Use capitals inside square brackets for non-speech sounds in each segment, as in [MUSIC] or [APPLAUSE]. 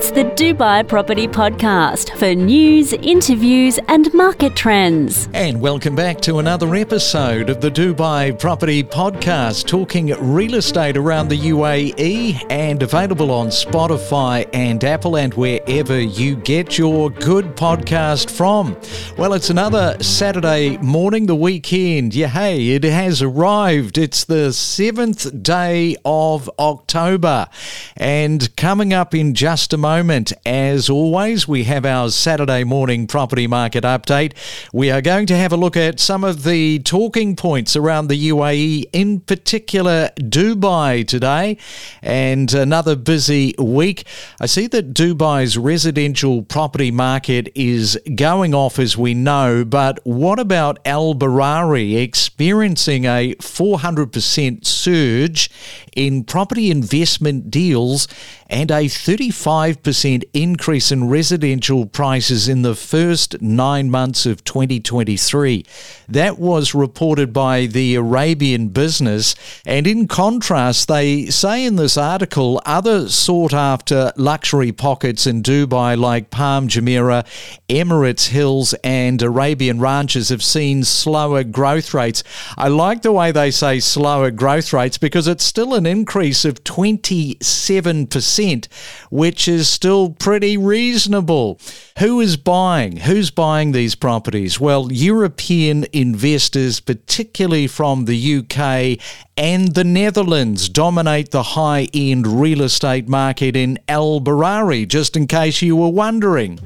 It's the Dubai Property Podcast for news, interviews, and market trends. And welcome back to another episode of the Dubai Property Podcast, talking real estate around the UAE and available on Spotify and Apple and wherever you get your good podcast from. Well, it's another Saturday morning, the weekend. Yeah, hey, it has arrived. It's the seventh day of October. And coming up in just a moment. As always, we have our Saturday morning property market update. We are going to have a look at some of the talking points around the UAE, in particular Dubai today, and another busy week. I see that Dubai's residential property market is going off, as we know, but what about Al Barari experiencing a 400% surge in property investment deals and a 35% increase in residential prices in the first nine months of 2023. That was reported by the Arabian Business. And in contrast, they say in this article other sought after luxury pockets in Dubai, like Palm Jumeirah, Emirates Hills, and Arabian Ranches, have seen slower growth rates. I like the way they say slower growth rates because it's still an increase of 27% which is still pretty reasonable. Who is buying? Who's buying these properties? Well, European investors, particularly from the UK and the Netherlands, dominate the high end real estate market in Al Barari, just in case you were wondering.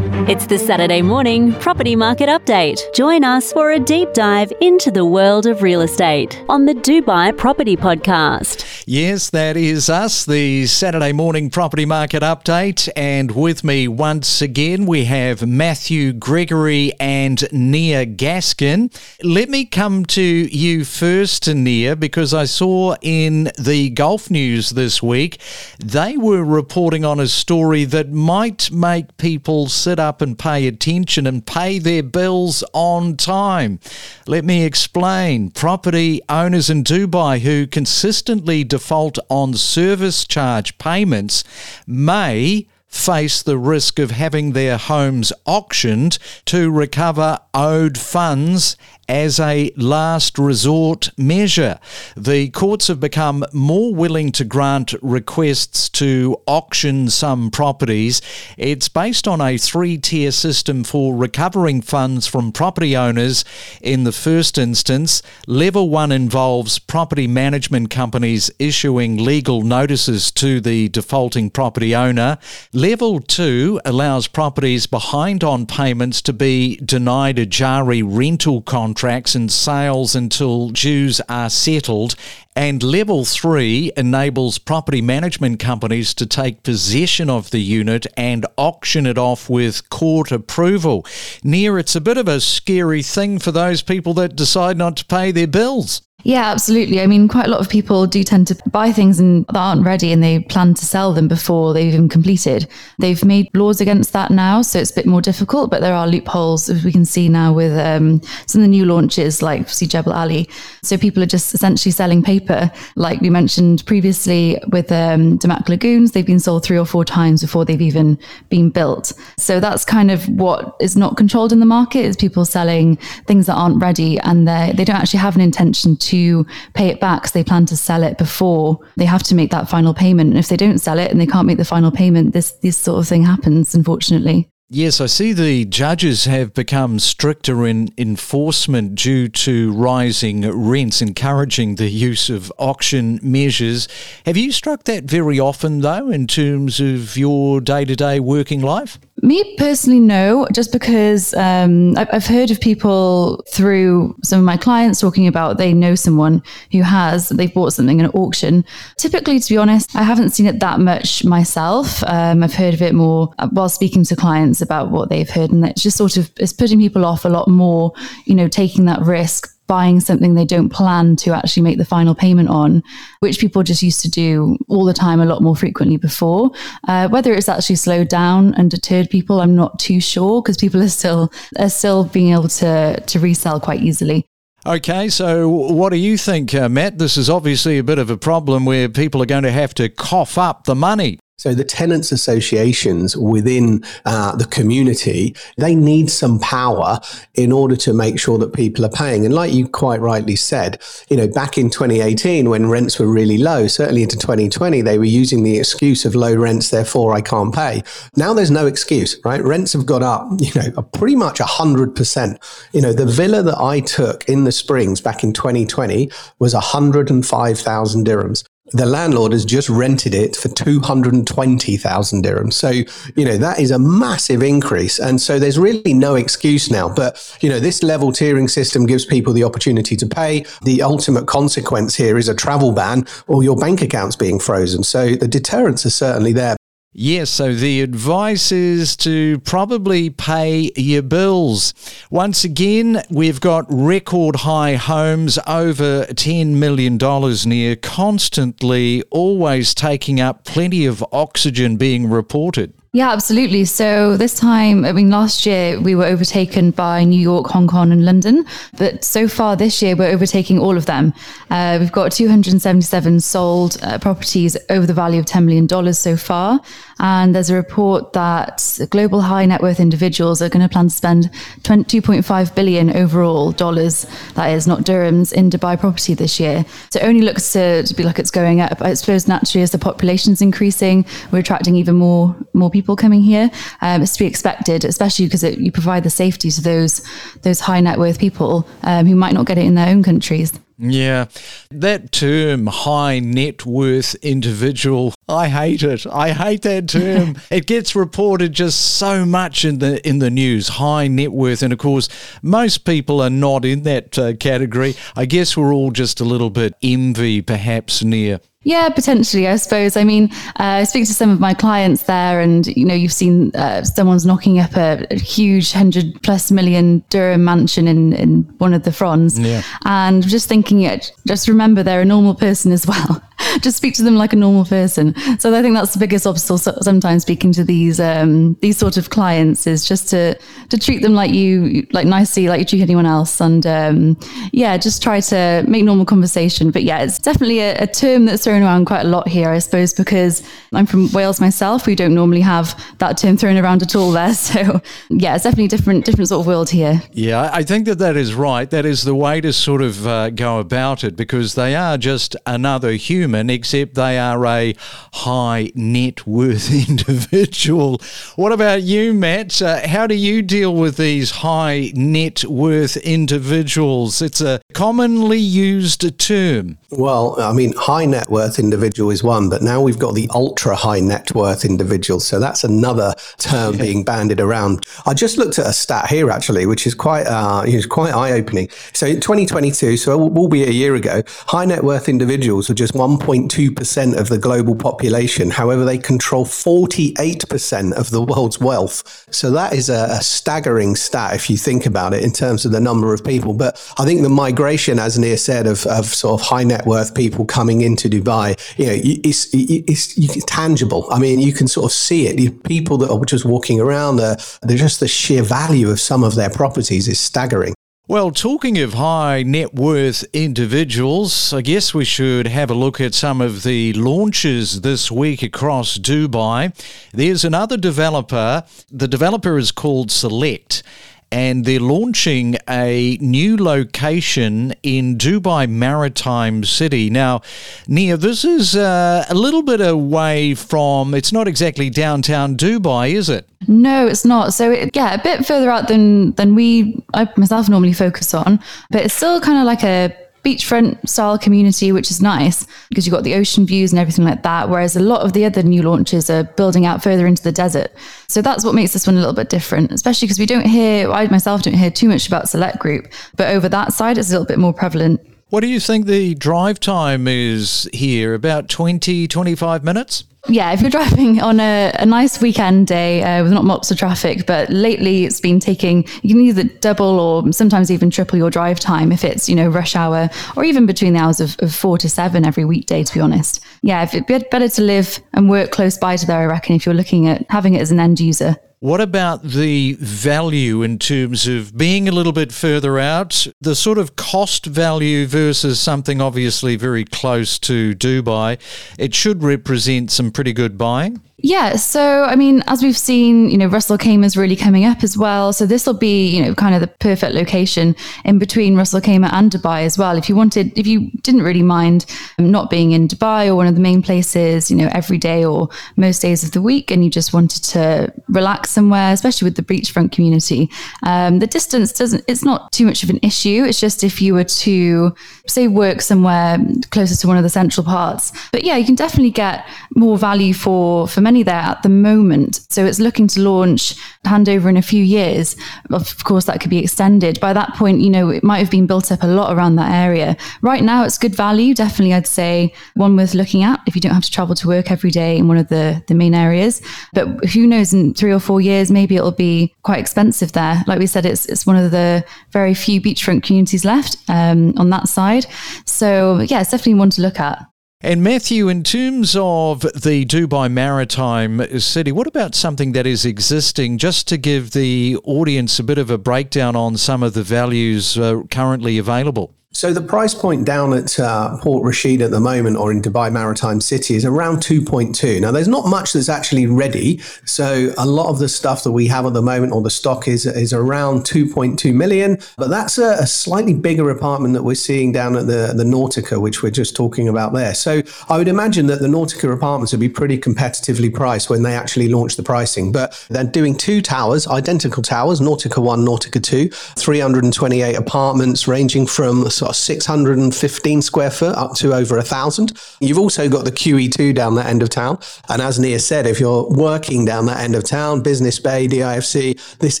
It's the Saturday morning property market update. Join us for a deep dive into the world of real estate on the Dubai Property Podcast. Yes, that is us, the Saturday morning property market update. And with me once again, we have Matthew Gregory and Nia Gaskin. Let me come to you first, Nia, because I saw in the Gulf News this week, they were reporting on a story that might make people sit up and pay attention and pay their bills on time. Let me explain. Property owners in Dubai who consistently default on service charge payments may face the risk of having their homes auctioned to recover owed funds as a last resort measure. The courts have become more willing to grant requests to auction some properties. It's based on a three tier system for recovering funds from property owners in the first instance. Level one involves property management companies issuing legal notices to the defaulting property owner. Level two allows properties behind on payments to be denied Ejari rental contracts and sales until dues are settled. And level three enables property management companies to take possession of the unit and auction it off with court approval. Nia, it's a bit of a scary thing for those people that decide not to pay their bills. Yeah, absolutely. I mean, quite a lot of people do tend to buy things and that aren't ready and they plan to sell them before they've even completed. They've made laws against that now, so it's a bit more difficult, but there are loopholes, as we can see now with um, some of the new launches like see Jebel Ali. So people are just essentially selling paper. Like we mentioned previously with um, Damac Lagoons, they've been sold three or four times before they've even been built. So that's kind of what is not controlled in the market is people selling things that aren't ready and they they don't actually have an intention to to pay it back because they plan to sell it before they have to make that final payment. And if they don't sell it and they can't make the final payment, this this sort of thing happens, unfortunately. Yes, I see the judges have become stricter in enforcement due to rising rents, encouraging the use of auction measures. Have you struck that very often, though, in terms of your day to day working life? Me personally, no, just because um, I've heard of people through some of my clients talking about they know someone who has, they've bought something in an auction. Typically, to be honest, I haven't seen it that much myself. Um, I've heard of it more while speaking to clients about what they've heard, and it's just sort of it's putting people off a lot more, you know, taking that risk buying something they don't plan to actually make the final payment on, which people just used to do all the time, a lot more frequently before. Uh, whether it's actually slowed down and deterred people, I'm not too sure because people are still are still being able to to resell quite easily. Okay, so what do you think, uh, Matt? This is obviously a bit of a problem where people are going to have to cough up the money. So the tenants associations within uh, the community, they need some power in order to make sure that people are paying. And like you quite rightly said, you know, back in 2018 when rents were really low, certainly into 2020, they were using the excuse of low rents, therefore I can't pay. Now there's no excuse, right? Rents have got up, you know, pretty much 100%. You know, the villa that I took in the Springs back in 2020 was 105,000 dirhams the landlord has just rented it for 220,000 dirhams. So, you know, that is a massive increase. And so there's really no excuse now. But, you know, this level tiering system gives people the opportunity to pay. The ultimate consequence here is a travel ban or your bank account's being frozen. So the deterrents are certainly there. Yes, so the advice is to probably pay your bills. Once again, we've got record high homes over $10 million Nia, constantly always taking up plenty of oxygen being reported. Yeah, absolutely. So this time, I mean, last year we were overtaken by New York, Hong Kong, and London. But so far this year, we're overtaking all of them. Uh, we've got 277 sold uh, properties over the value of $10 million so far. And there's a report that global high net worth individuals are going to plan to spend 2.5 billion overall dollars, that is not dirhams, in Dubai property this year. So it only looks to, to be like it's going up. I suppose naturally as the population's increasing, we're attracting even more more people coming here. Um, it's to be expected, especially because you provide the safety to those those high net worth people um, who might not get it in their own countries. Yeah, that term, high net worth individual, I hate it. I hate that term. [LAUGHS] it gets reported just so much in the in the news, high net worth, and of course, most people are not in that uh, category. I guess we're all just a little bit envy, perhaps Nia yeah, potentially, I suppose. I mean, uh, I speak to some of my clients there, and you know, you've seen uh, someone's knocking up a, a, huge hundred plus million dirham mansion in, in one of the fronds, yeah. and just thinking it. Just remember, they're a normal person as well. [LAUGHS] just speak to them like a normal person. So I think that's the biggest obstacle. Sometimes speaking to these um, these sort of clients is just to to treat them like you like nicely, like you treat anyone else, and um, yeah, just try to make normal conversation. But yeah, it's definitely a, a term that's thrown around quite a lot here, I suppose, because I'm from Wales myself. We don't normally have that term thrown around at all there. [LAUGHS] So yeah, it's definitely different, different sort of world here. Yeah, I think that that is right. That is the way to sort of uh, go about it because they are just another human, except they are a high net worth [LAUGHS] individual. What about you, Matt? Uh, how do you deal with these high net worth individuals? It's a commonly used term. Well, I mean, high net worth individual is one, but now we've got the ultra high net worth individual. So that's another term being banded around. I just looked at a stat here actually, which is quite uh, is quite eye opening. So in 2022, so it will be a year ago, high net worth individuals are just 1.2 percent of the global population. However, they control 48 percent of the world's wealth. So that is a, a staggering stat if you think about it in terms of the number of people. But I think the migration, as Nia said, of, of sort of high net worth people coming into Dubai, you know, it's, it's, it's tangible. I mean, you can sort of see it. People that are just walking around, they're, they're just the sheer value of some of their properties is staggering. Well, talking of high net worth individuals, I guess we should have a look at some of the launches this week across Dubai. There's another developer. The developer is called Select and they're launching a new location in Dubai Maritime City. Now, Nia, this is uh, a little bit away from, it's not exactly downtown Dubai, is it? No, it's not. So, it, yeah, a bit further out than, than we, I myself normally focus on, but it's still kind of like a beachfront style community, which is nice because you've got the ocean views and everything like that. Whereas a lot of the other new launches are building out further into the desert. So that's what makes this one a little bit different, especially because we don't hear, I myself don't hear too much about Select Group, but over that side, it's a little bit more prevalent. What do you think the drive time is here? About 20, 25 minutes? Yeah, if you're driving on a, a nice weekend day uh, with not lots of traffic, but lately it's been taking, you can either double or sometimes even triple your drive time if it's, you know, rush hour or even between the hours of, of four to seven every weekday, to be honest. Yeah, it'd be better to live and work close by to there, I reckon, if you're looking at having it as an end user. What about the value in terms of being a little bit further out? The sort of cost value versus something obviously very close to Dubai. It should represent some pretty good buying. Yeah, so I mean, as we've seen, you know, Russell is really coming up as well. So this will be, you know, kind of the perfect location in between Ras Al Khaimah and Dubai as well. If you wanted, if you didn't really mind not being in Dubai or one of the main places, you know, every day or most days of the week, and you just wanted to relax somewhere, especially with the beachfront community, um, the distance doesn't. It's not too much of an issue. It's just if you were to say work somewhere closer to one of the central parts. But yeah, you can definitely get more value for for there at the moment. So it's looking to launch handover in a few years. Of course, that could be extended. By that point, you know, it might have been built up a lot around that area. Right now, it's good value. Definitely, I'd say one worth looking at if you don't have to travel to work every day in one of the, the main areas. But who knows, in three or four years, maybe it'll be quite expensive there. Like we said, it's, it's one of the very few beachfront communities left um, on that side. So, yeah, it's definitely one to look at. And Matthew, in terms of the Dubai Maritime City, what about something that is existing, just to give the audience a bit of a breakdown on some of the values uh, currently available? So the price point down at uh, Port Rashid at the moment, or in Dubai Maritime City, is around 2.2. Now, there's not much that's actually ready. So a lot of the stuff that we have at the moment, or the stock, is is around 2.2 million. But that's a, a slightly bigger apartment that we're seeing down at the the Nautica, which we're just talking about there. So I would imagine that the Nautica apartments would be pretty competitively priced when they actually launch the pricing. But they're doing two towers, identical towers, Nautica One, Nautica Two, 328 apartments ranging from sort of 615 square foot up to over a thousand. You've also got the QE2 down that end of town. And as Nia said, if you're working down that end of town, Business Bay, DIFC, this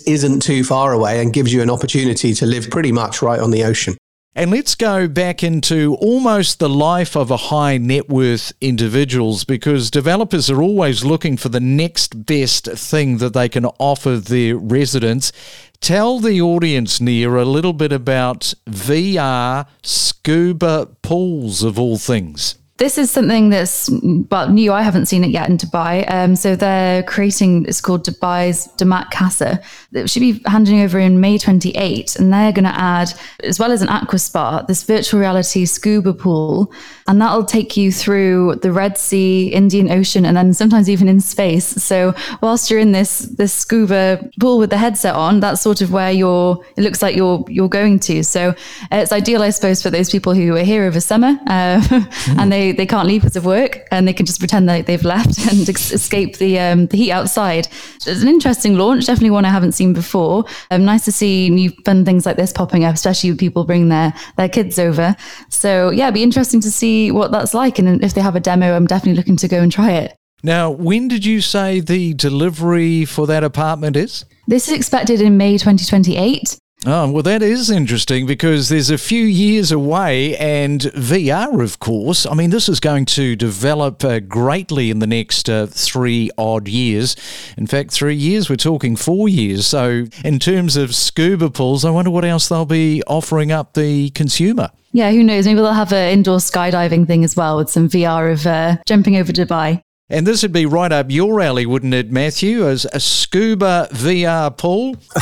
isn't too far away and gives you an opportunity to live pretty much right on the ocean. And let's go back into almost the life of a high net worth individuals because developers are always looking for the next best thing that they can offer their residents. Tell the audience, Nia, a little bit about VR scuba pools of all things. This is something that's well new. I haven't seen it yet in Dubai. Um, so they're creating. It's called Dubai's Damac Casa. It should be handing over in May 28, and they're going to add, as well as an aqua spa, this virtual reality scuba pool, and that'll take you through the Red Sea, Indian Ocean, and then sometimes even in space. So whilst you're in this this scuba pool with the headset on, that's sort of where you're. It looks like you're you're going to. So it's ideal, I suppose, for those people who are here over summer uh, mm. [LAUGHS] and they they, can't leave because of work and they can just pretend that they've left [LAUGHS] and ex- escape the um, the heat outside. It's an interesting launch, definitely one I haven't seen before. Um, nice to see new fun things like this popping up, especially with people bringing their their kids over. So yeah, it'd be interesting to see what that's like, and if they have a demo, I'm definitely looking to go and try it. Now, when did you say the delivery for that apartment is? This is expected in May 2028. Oh, well, that is interesting because there's a few years away, and VR, of course. I mean, this is going to develop uh, greatly in the next uh, three odd years. In fact, three years, we're talking four years. So, in terms of scuba pools, I wonder what else they'll be offering up the consumer. Yeah, who knows? Maybe they'll have an indoor skydiving thing as well with some VR of uh, jumping over Dubai. And this would be right up your alley, wouldn't it, Matthew? As a scuba VR pool? [LAUGHS]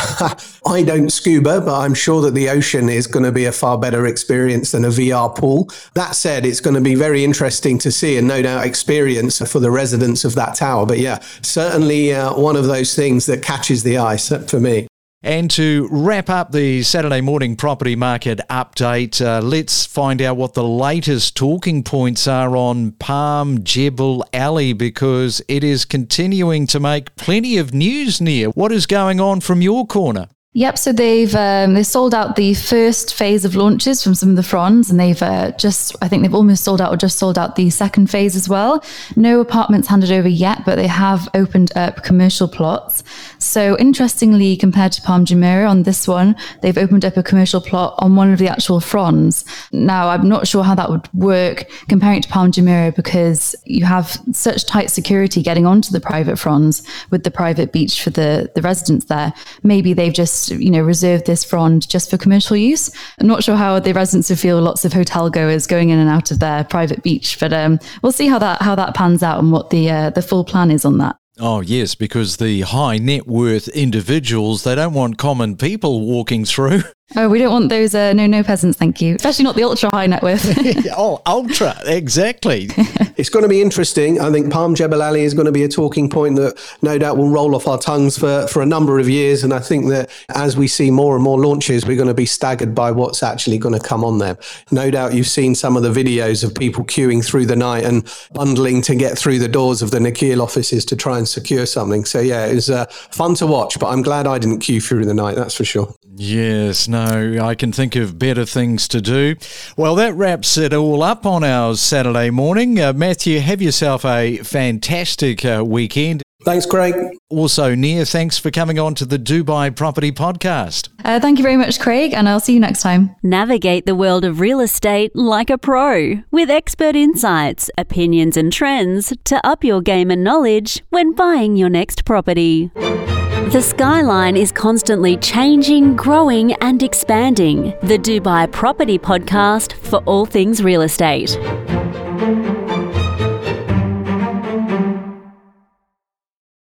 I don't scuba, but I'm sure that the ocean is going to be a far better experience than a VR pool. That said, it's going to be very interesting to see and no doubt experience for the residents of that tower. But yeah, certainly uh, one of those things that catches the eye for me. And to wrap up the Saturday morning property market update, uh, let's find out what the latest talking points are on Palm Jebel Ali because it is continuing to make plenty of news Nia. What is going on from your corner? Yep. So they've um, they sold out the first phase of launches from some of the fronds, and they've uh, just I think they've almost sold out or just sold out the second phase as well. No apartments handed over yet, but they have opened up commercial plots. So interestingly, compared to Palm Jumeirah on this one, they've opened up a commercial plot on one of the actual fronds. Now I'm not sure how that would work comparing it to Palm Jumeirah because you have such tight security getting onto the private fronds with the private beach for the the residents there. Maybe they've just you know, reserve this frond just for commercial use. I'm not sure how the residents will feel. Lots of hotel goers going in and out of their private beach, but um, we'll see how that how that pans out and what the uh, the full plan is on that. Oh, yes, because the high net worth individuals, they don't want common people walking through. [LAUGHS] Oh, we don't want those uh, no no peasants, thank you. Especially not the ultra high net worth. [LAUGHS] oh, ultra, exactly. [LAUGHS] it's going to be interesting. I think Palm Jebel Ali is going to be a talking point that no doubt will roll off our tongues for, for a number of years. And I think that as we see more and more launches, we're going to be staggered by what's actually going to come on there. No doubt you've seen some of the videos of people queuing through the night and bundling to get through the doors of the Nakheel offices to try and secure something. So, yeah, it was uh, fun to watch, but I'm glad I didn't queue through the night, that's for sure. Yes, no, I can think of better things to do. Well, that wraps it all up on our Saturday morning. Uh, Matthew, have yourself a fantastic uh, weekend. Thanks, Craig. Also, Nia, thanks for coming on to the Dubai Property Podcast. Uh, thank you very much, Craig, and I'll see you next time. Navigate the world of real estate like a pro with expert insights, opinions, and trends to up your game and knowledge when buying your next property. The skyline is constantly changing, growing, and expanding. The Dubai Property Podcast for all things real estate.